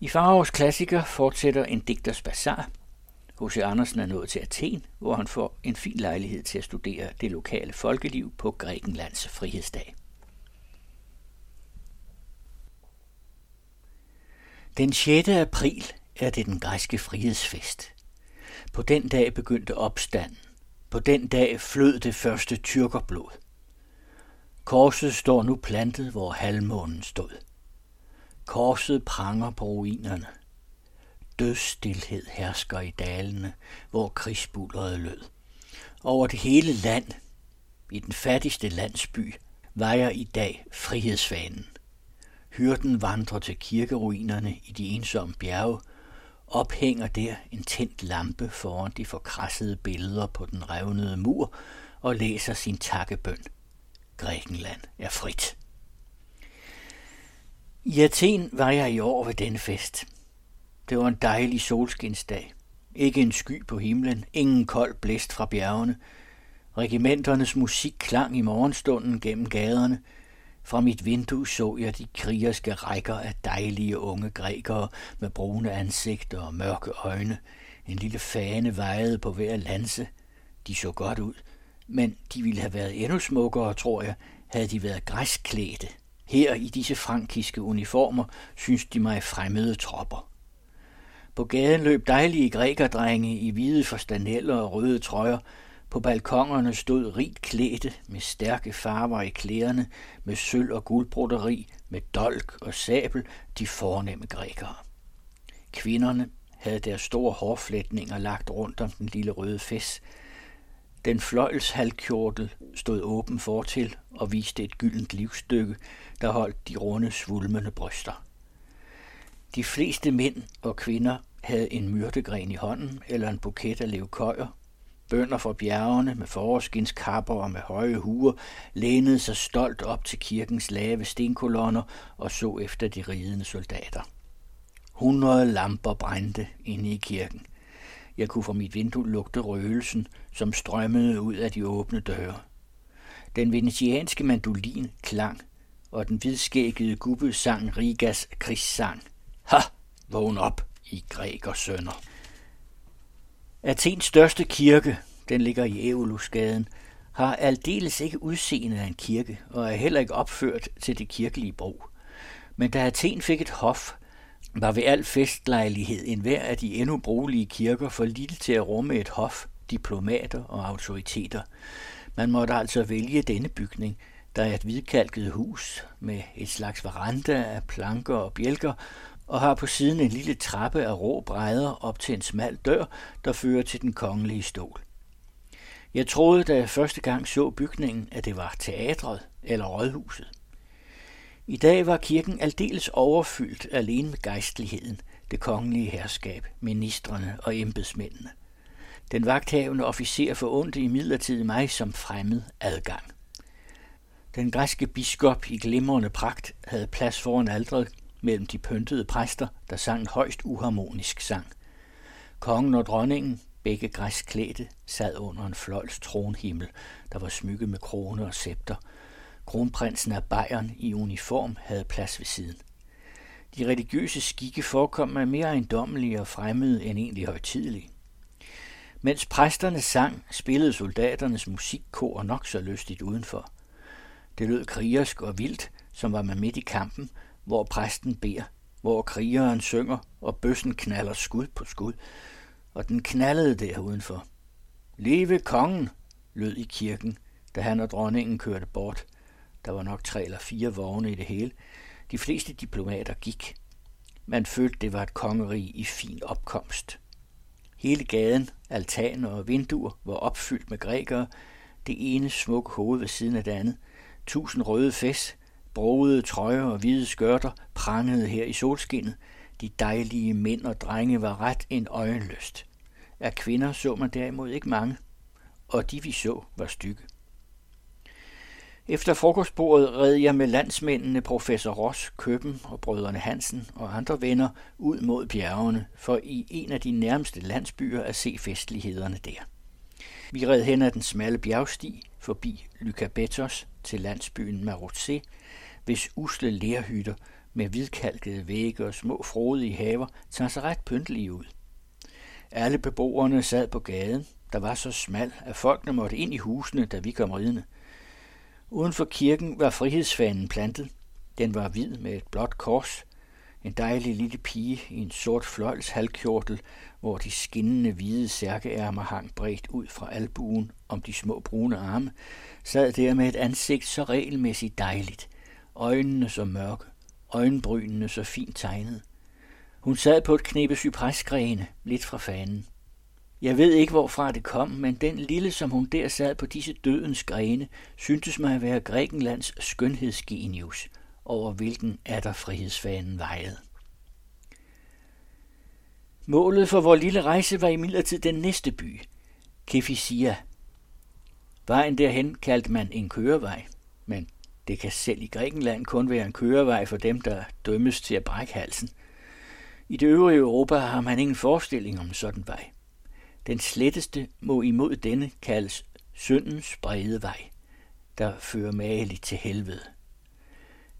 I Farovs klassiker fortsætter en digters bazar. H.C. Andersen er nået til Athen, hvor han får en fin lejlighed til at studere det lokale folkeliv på Grækenlands frihedsdag. Den 6. april er det den græske frihedsfest. På den dag begyndte opstanden. På den dag flød det første tyrkerblod. Korset står nu plantet, hvor halvmånen stod. Korset pranger på ruinerne. Dødstilhed hersker i dalene, hvor krigsbulleret lød. Over det hele land, i den fattigste landsby, vejer i dag frihedsfanen. Hyrden vandrer til kirkeruinerne i de ensomme bjerge, ophænger der en tændt lampe foran de forkrassede billeder på den revnede mur og læser sin takkebøn. Grækenland er frit. I Athen var jeg i år ved denne fest. Det var en dejlig solskinsdag. Ikke en sky på himlen, ingen kold blæst fra bjergene. Regimenternes musik klang i morgenstunden gennem gaderne. Fra mit vindue så jeg de krigerske rækker af dejlige unge grækere med brune ansigter og mørke øjne. En lille fane vejede på hver lanse. De så godt ud, men de ville have været endnu smukkere, tror jeg, havde de været græsklædte. Her i disse frankiske uniformer synes de mig fremmede tropper. På gaden løb dejlige grækerdrenge i hvide forstaneller og røde trøjer. På balkongerne stod rigt klædte med stærke farver i klæderne, med sølv og guldbroderi, med dolk og sabel, de fornemme grækere. Kvinderne havde deres store hårflætninger lagt rundt om den lille røde fes. Den fløjlshalkjortel stod åben fortil og viste et gyldent livstykke, der holdt de runde, svulmende bryster. De fleste mænd og kvinder havde en myrdegren i hånden eller en buket af levkøjer. Bønder fra bjergene med forårskinskapper og med høje huer lænede sig stolt op til kirkens lave stenkolonner og så efter de ridende soldater. Hundrede lamper brændte inde i kirken. Jeg kunne fra mit vindue lugte røgelsen, som strømmede ud af de åbne døre. Den venetianske mandolin klang, og den hvidskæggede gubbe sang Rigas krigssang. Ha! Vågn op, i græker sønder. Athens største kirke, den ligger i Evolusgaden, har aldeles ikke udseende af en kirke, og er heller ikke opført til det kirkelige brug. Men da Athen fik et hof, var ved al festlejlighed en hver af de endnu brugelige kirker for lille til at rumme et hof, diplomater og autoriteter. Man måtte altså vælge denne bygning, der er et hvidkalket hus med et slags veranda af planker og bjælker, og har på siden en lille trappe af rå brædder op til en smal dør, der fører til den kongelige stol. Jeg troede, da jeg første gang så bygningen, at det var teatret eller rådhuset. I dag var kirken aldeles overfyldt alene med gejstligheden, det kongelige herskab, ministrene og embedsmændene. Den vagthavende officer forundte i midlertid mig som fremmed adgang. Den græske biskop i glimrende pragt havde plads foran aldret mellem de pyntede præster, der sang en højst uharmonisk sang. Kongen og dronningen, begge græsklædte, sad under en fløjls tronhimmel, der var smykket med krone og scepter. Kronprinsen af Bayern i uniform havde plads ved siden. De religiøse skikke forekom mig mere ejendommelige og fremmede end egentlig højtidelige. Mens præsterne sang, spillede soldaternes musikkor nok så lystigt udenfor. Det lød krigersk og vildt, som var man midt i kampen, hvor præsten beder, hvor krigeren synger, og bøssen knaller skud på skud, og den knaldede der udenfor. Leve kongen, lød i kirken, da han og dronningen kørte bort. Der var nok tre eller fire vogne i det hele. De fleste diplomater gik. Man følte, det var et kongerige i fin opkomst. Hele gaden, altaner og vinduer var opfyldt med grækere, det ene smukke hoved ved siden af det andet. Tusind røde fæs, Brogede trøjer og hvide skørter prangede her i solskinnet. De dejlige mænd og drenge var ret en øjenlyst. Af kvinder så man derimod ikke mange, og de vi så var stykke. Efter frokostbordet red jeg med landsmændene professor Ross, Køben og brødrene Hansen og andre venner ud mod bjergene for i en af de nærmeste landsbyer at se festlighederne der. Vi red hen ad den smalle bjergsti forbi Lykabetos til landsbyen Marotse, hvis usle lærhytter med hvidkalkede vægge og små frodige haver tager sig ret pyntelige ud. Alle beboerne sad på gaden, der var så smal, at folkene måtte ind i husene, da vi kom ridende. Uden for kirken var frihedsfanen plantet. Den var hvid med et blåt kors. En dejlig lille pige i en sort fløjls halvkjortel, hvor de skinnende hvide særkeærmer hang bredt ud fra albuen om de små brune arme, sad der med et ansigt så regelmæssigt dejligt, øjnene så mørke, øjenbrynene så fint tegnet. Hun sad på et knippe cypresgrene, lidt fra fanen. Jeg ved ikke, hvorfra det kom, men den lille, som hun der sad på disse dødens grene, syntes mig at være Grækenlands skønhedsgenius, over hvilken er der frihedsfanen vejede. Målet for vores lille rejse var imidlertid den næste by, Kefisia. Vejen derhen kaldte man en kørevej, men det kan selv i Grækenland kun være en kørevej for dem, der dømmes til at brække halsen. I det øvrige Europa har man ingen forestilling om sådan vej. Den sletteste må imod denne kaldes syndens brede vej, der fører mageligt til helvede.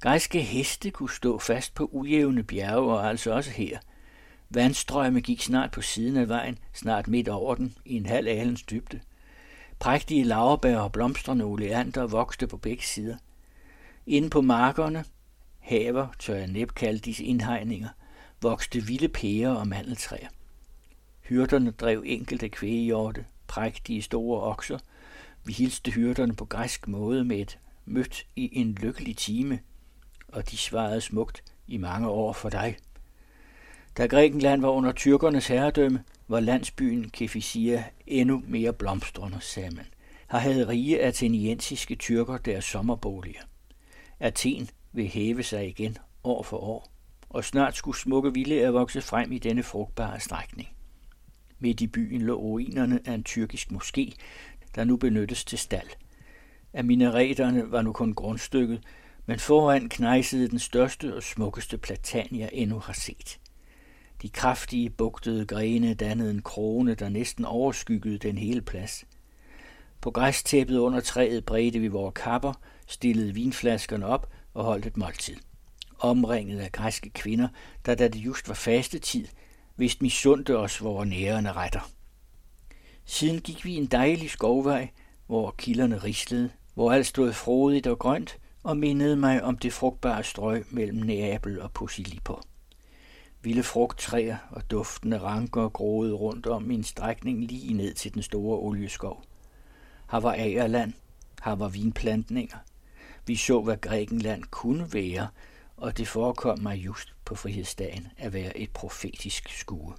Græske heste kunne stå fast på ujævne bjerge, og altså også her. Vandstrømme gik snart på siden af vejen, snart midt over den, i en halv alens dybde. Prægtige laverbær og blomstrende oleander voksede på begge sider. Inde på markerne, haver, tør jeg næppe kalde disse indhegninger, voksede vilde pærer og mandeltræer. Hyrderne drev enkelte kvægehjorte, prægtige store okser. Vi hilste hyrderne på græsk måde med et mødt i en lykkelig time, og de svarede smukt i mange år for dig. Da Grækenland var under tyrkernes herredømme, var landsbyen Kefisia endnu mere blomstrende, sagde man. Her havde rige ateniensiske tyrker deres sommerboliger. Athen vil hæve sig igen år for år, og snart skulle smukke villager vokse frem i denne frugtbare strækning. Midt i byen lå ruinerne af en tyrkisk moské, der nu benyttes til stald. Af minareterne var nu kun grundstykket, men foran knejsede den største og smukkeste platan, jeg endnu har set. De kraftige, bugtede grene dannede en krone, der næsten overskyggede den hele plads. På græstæppet under træet bredte vi vores kapper, stillede vinflaskerne op og holdt et måltid. Omringet af græske kvinder, der da det just var fastetid, vist misundte os vore nærende retter. Siden gik vi en dejlig skovvej, hvor kilderne rislede, hvor alt stod frodigt og grønt, og mindede mig om det frugtbare strøg mellem Neapel og Posillipo. Vilde frugttræer og duftende ranker groede rundt om min strækning lige ned til den store olieskov. Her var agerland, her var vinplantninger. Vi så, hvad Grækenland kunne være, og det forekom mig just på frihedsdagen at være et profetisk skue.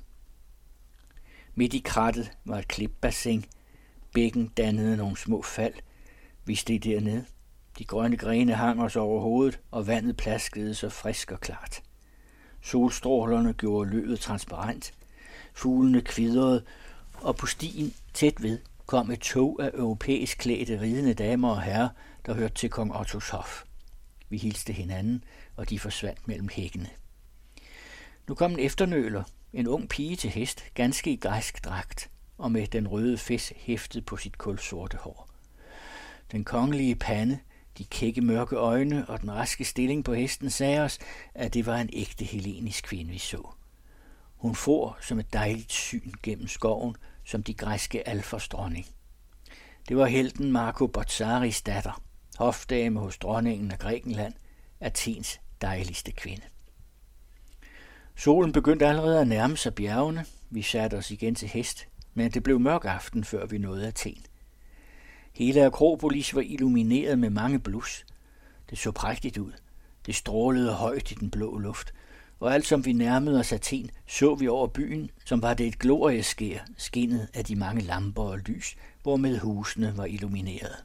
Midt i krattet var et klipbassin. Bækken dannede nogle små fald. Vi steg dernede. De grønne grene hang os over hovedet, og vandet plaskede så frisk og klart. Solstrålerne gjorde løvet transparent. Fuglene kvidrede, og på stien tæt ved kom et tog af europæisk klædte ridende damer og herrer, der hørte til kong Ottos hof. Vi hilste hinanden, og de forsvandt mellem hækkene. Nu kom en efternøler, en ung pige til hest, ganske i græsk dragt, og med den røde fes hæftet på sit kulsorte hår. Den kongelige pande, de kække mørke øjne og den raske stilling på hesten sagde os, at det var en ægte hellenisk kvinde, vi så. Hun for som et dejligt syn gennem skoven, som de græske alfers dronning. Det var helten Marco Bozzaris datter, hofdame hos dronningen af Grækenland, Athens dejligste kvinde. Solen begyndte allerede at nærme sig bjergene. Vi satte os igen til hest, men det blev mørk aften, før vi nåede Athen. Hele Akropolis var illumineret med mange blus. Det så prægtigt ud. Det strålede højt i den blå luft, og alt som vi nærmede os Athen, så vi over byen, som var det et glorieskær, skinnet af de mange lamper og lys, hvormed husene var illumineret.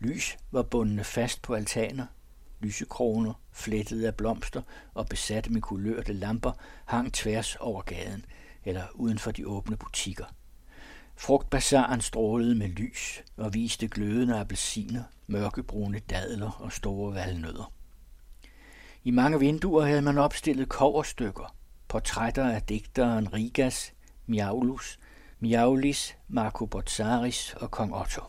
Lys var bundne fast på altaner, lysekroner, flettede af blomster og besatte med kulørte lamper, hang tværs over gaden eller uden for de åbne butikker. Frugtbazaren strålede med lys og viste glødende appelsiner, mørkebrune dadler og store valnødder. I mange vinduer havde man opstillet koverstykker, portrætter af digteren Rigas, Miaulus, Miaulis, Marco Bozzaris og kong Otto.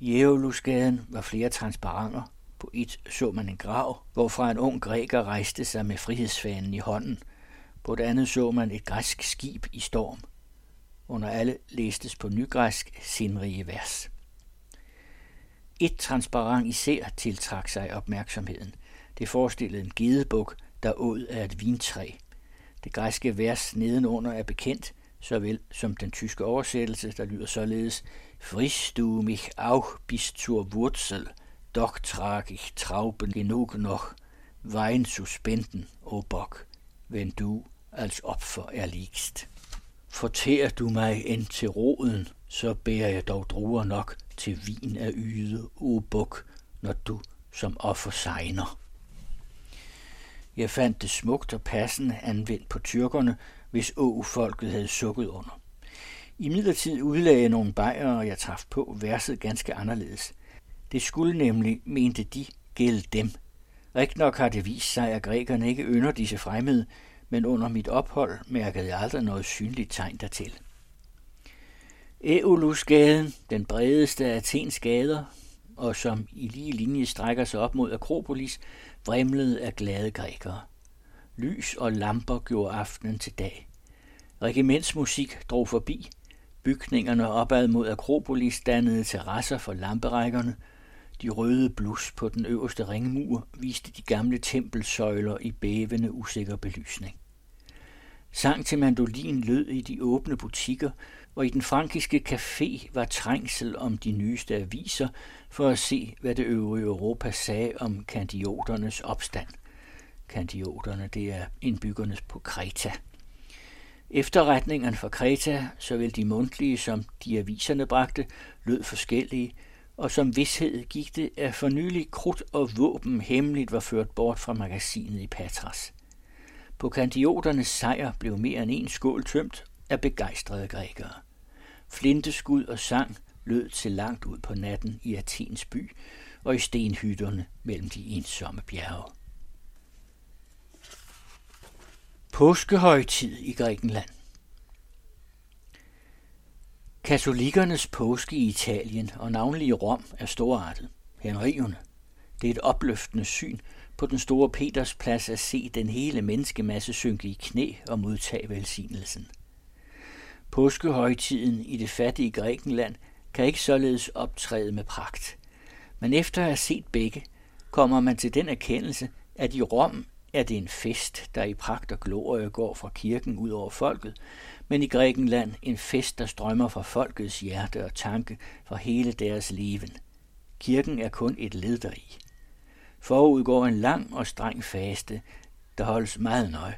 I Æolusgaden var flere transparenter, på et så man en grav, hvorfra en ung græker rejste sig med frihedsfanen i hånden. På det andet så man et græsk skib i storm. Under alle læstes på nygræsk sindrige vers. Et transparent især tiltrak sig opmærksomheden. Det forestillede en gedebuk, der åd af et vintræ. Det græske vers nedenunder er bekendt, såvel som den tyske oversættelse, der lyder således Frisch du mich auch bis zur Wurzel, doch trag ich Trauben genug noch, Wein zu spenden, o Bock, wenn du als Opfer erliegst. Fortærer du mig ind til roden, så bærer jeg dog druer nok til vin af yde, o buk, når du som offer sejner. Jeg fandt det smukt og passende anvendt på tyrkerne, hvis å-folket havde sukket under. I midlertid udlagde jeg nogle bajere, og jeg traf på verset ganske anderledes. Det skulle nemlig, mente de, gælde dem. Rigtig nok har det vist sig, at grækerne ikke ynder disse fremmede, men under mit ophold mærkede jeg aldrig noget synligt tegn dertil. Æolusgaden, den bredeste af Athens gader, og som i lige linje strækker sig op mod Akropolis, vrimlede af glade grækere. Lys og lamper gjorde aftenen til dag. Regimentsmusik drog forbi. Bygningerne opad mod Akropolis dannede terrasser for lamperækkerne. De røde blus på den øverste ringmur viste de gamle tempelsøjler i bævende usikker belysning. Sang til mandolin lød i de åbne butikker, og i den frankiske café var trængsel om de nyeste aviser for at se, hvad det øvrige Europa sagde om kandioternes opstand. Kandioterne, det er indbyggerne på Kreta. Efterretningerne fra Kreta, såvel de mundtlige som de aviserne bragte, lød forskellige, og som vidshed gik det, at for nylig krudt og våben hemmeligt var ført bort fra magasinet i Patras. På kandioternes sejr blev mere end en skål tømt af begejstrede grækere. Flinteskud og sang lød til langt ud på natten i Athens by og i stenhytterne mellem de ensomme bjerge. Påskehøjtid i Grækenland Katolikernes påske i Italien og navnlig i Rom er storartet. Henrierne. Det er et opløftende syn på den store Petersplads at se den hele menneskemasse synke i knæ og modtage velsignelsen. Påskehøjtiden i det fattige Grækenland kan ikke således optræde med pragt. Men efter at have set begge, kommer man til den erkendelse, at i Rom er det en fest, der i pragt og glorie går fra kirken ud over folket, men i Grækenland en fest, der strømmer fra folkets hjerte og tanke for hele deres leven. Kirken er kun et led deri. Forud går en lang og streng faste, der holdes meget nøje.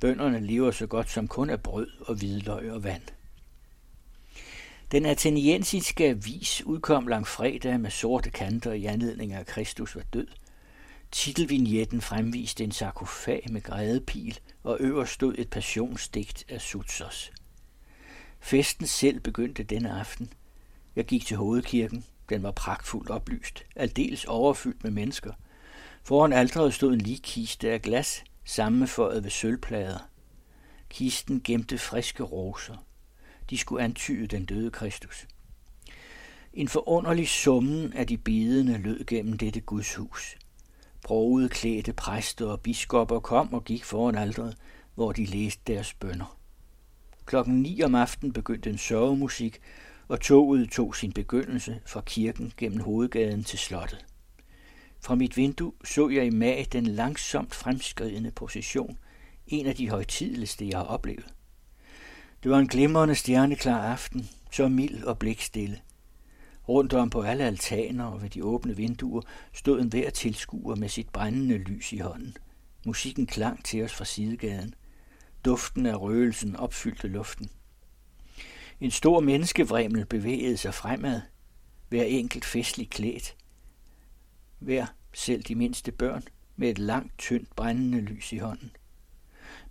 Bønderne lever så godt som kun af brød og hvidløg og vand. Den ateniensiske avis udkom lang fredag med sorte kanter i anledning af, at Kristus var død. Titelvignetten fremviste en sarkofag med grædepil, og øverst stod et passionsdigt af Sutsos. Festen selv begyndte denne aften. Jeg gik til hovedkirken. Den var pragtfuldt oplyst, aldeles overfyldt med mennesker. Foran alteret stod en ligkiste af glas, sammenføjet ved sølvplader. Kisten gemte friske roser. De skulle antyde den døde Kristus. En forunderlig summen af de bedende lød gennem dette gudshus. Broget klædte præster og biskopper kom og gik foran alderet, hvor de læste deres bønder. Klokken ni om aftenen begyndte en sørgemusik, og toget tog sin begyndelse fra kirken gennem hovedgaden til slottet. Fra mit vindue så jeg i mag den langsomt fremskridende position, en af de højtideligste, jeg har oplevet. Det var en glimrende stjerneklar aften, så mild og blikstille. Rundt om på alle altaner og ved de åbne vinduer stod en hver tilskuer med sit brændende lys i hånden. Musikken klang til os fra sidegaden. Duften af røgelsen opfyldte luften. En stor menneskevremel bevægede sig fremad, hver enkelt festlig klædt. Hver, selv de mindste børn, med et langt, tyndt, brændende lys i hånden.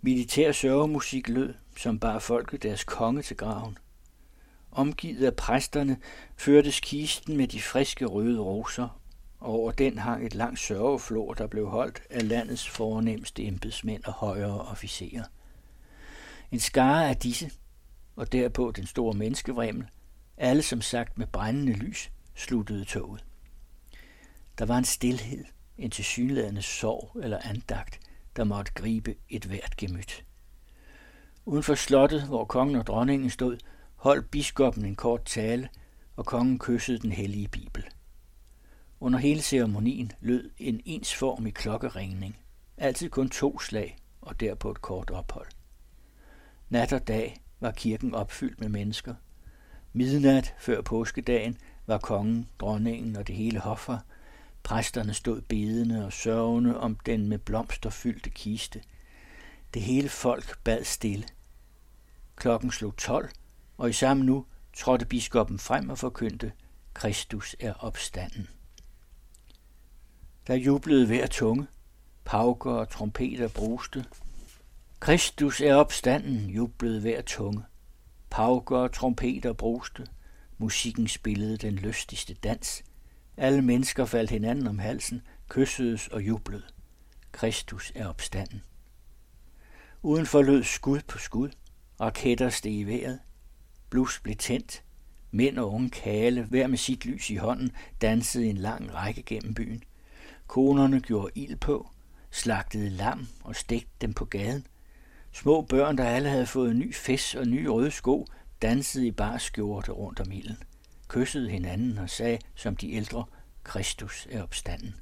Militær sørgemusik lød, som bar folket deres konge til graven. Omgivet af præsterne førtes kisten med de friske røde roser, og over den hang et langt sørgeflor, der blev holdt af landets fornemmeste embedsmænd og højere officerer. En skare af disse, og derpå den store menneskevremel, alle som sagt med brændende lys, sluttede toget. Der var en stillhed, en tilsyneladende sorg eller andagt, der måtte gribe et hvert gemyt. Uden for slottet, hvor kongen og dronningen stod, holdt biskoppen en kort tale, og kongen kyssede den hellige bibel. Under hele ceremonien lød en ensformig klokkeringning. Altid kun to slag, og derpå et kort ophold. Nat og dag var kirken opfyldt med mennesker. Midnat før påskedagen var kongen, dronningen og det hele hoffer. Præsterne stod bedende og sørgende om den med blomster fyldte kiste. Det hele folk bad stille. Klokken slog tolv, og i samme nu trådte biskoppen frem og forkyndte, Kristus er opstanden. Der jublede hver tunge, pauker og trompeter bruste. Kristus er opstanden, jublede hver tunge. Pauker og trompeter bruste. Musikken spillede den lystigste dans. Alle mennesker faldt hinanden om halsen, kyssedes og jublede. Kristus er opstanden. Udenfor lød skud på skud. Raketter steg i vejret. Blus blev tændt. Mænd og unge kale, hver med sit lys i hånden, dansede en lang række gennem byen. Konerne gjorde ild på, slagtede lam og stegte dem på gaden. Små børn, der alle havde fået ny fes og nye røde sko, dansede i bar skjorte rundt om ilden, kyssede hinanden og sagde, som de ældre, Kristus er opstanden.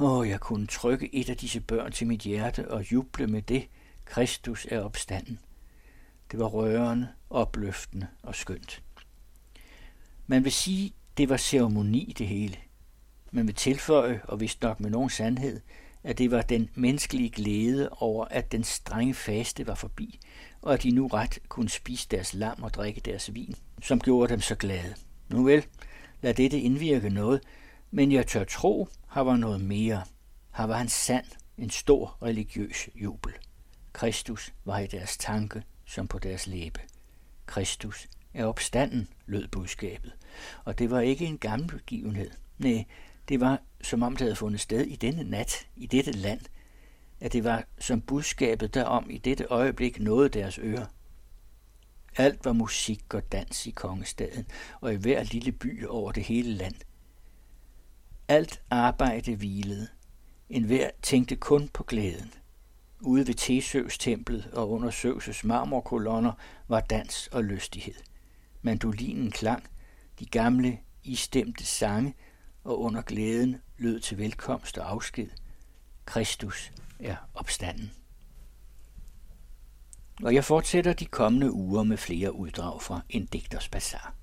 Åh, jeg kunne trykke et af disse børn til mit hjerte og juble med det, Kristus er opstanden. Det var rørende, opløftende og skønt. Man vil sige, det var ceremoni det hele. Man vil tilføje, og vist nok med nogen sandhed, at det var den menneskelige glæde over, at den strenge faste var forbi, og at de nu ret kunne spise deres lam og drikke deres vin, som gjorde dem så glade. Nu vel, lad dette indvirke noget, men jeg tør tro, har var noget mere. Her var en sand, en stor religiøs jubel. Kristus var i deres tanke som på deres læbe. Kristus er opstanden, lød budskabet. Og det var ikke en gammel begivenhed. Nej, det var, som om det havde fundet sted i denne nat, i dette land, at det var som budskabet derom i dette øjeblik nåede deres ører. Alt var musik og dans i kongestaden og i hver lille by over det hele land. Alt arbejde hvilede. En hver tænkte kun på glæden. Ude ved Tesøs templet og under Søvses marmorkolonner var dans og lystighed. Mandolinen klang, de gamle istemte sange, og under glæden lød til velkomst og afsked. Kristus er opstanden. Og jeg fortsætter de kommende uger med flere uddrag fra en digters bazar.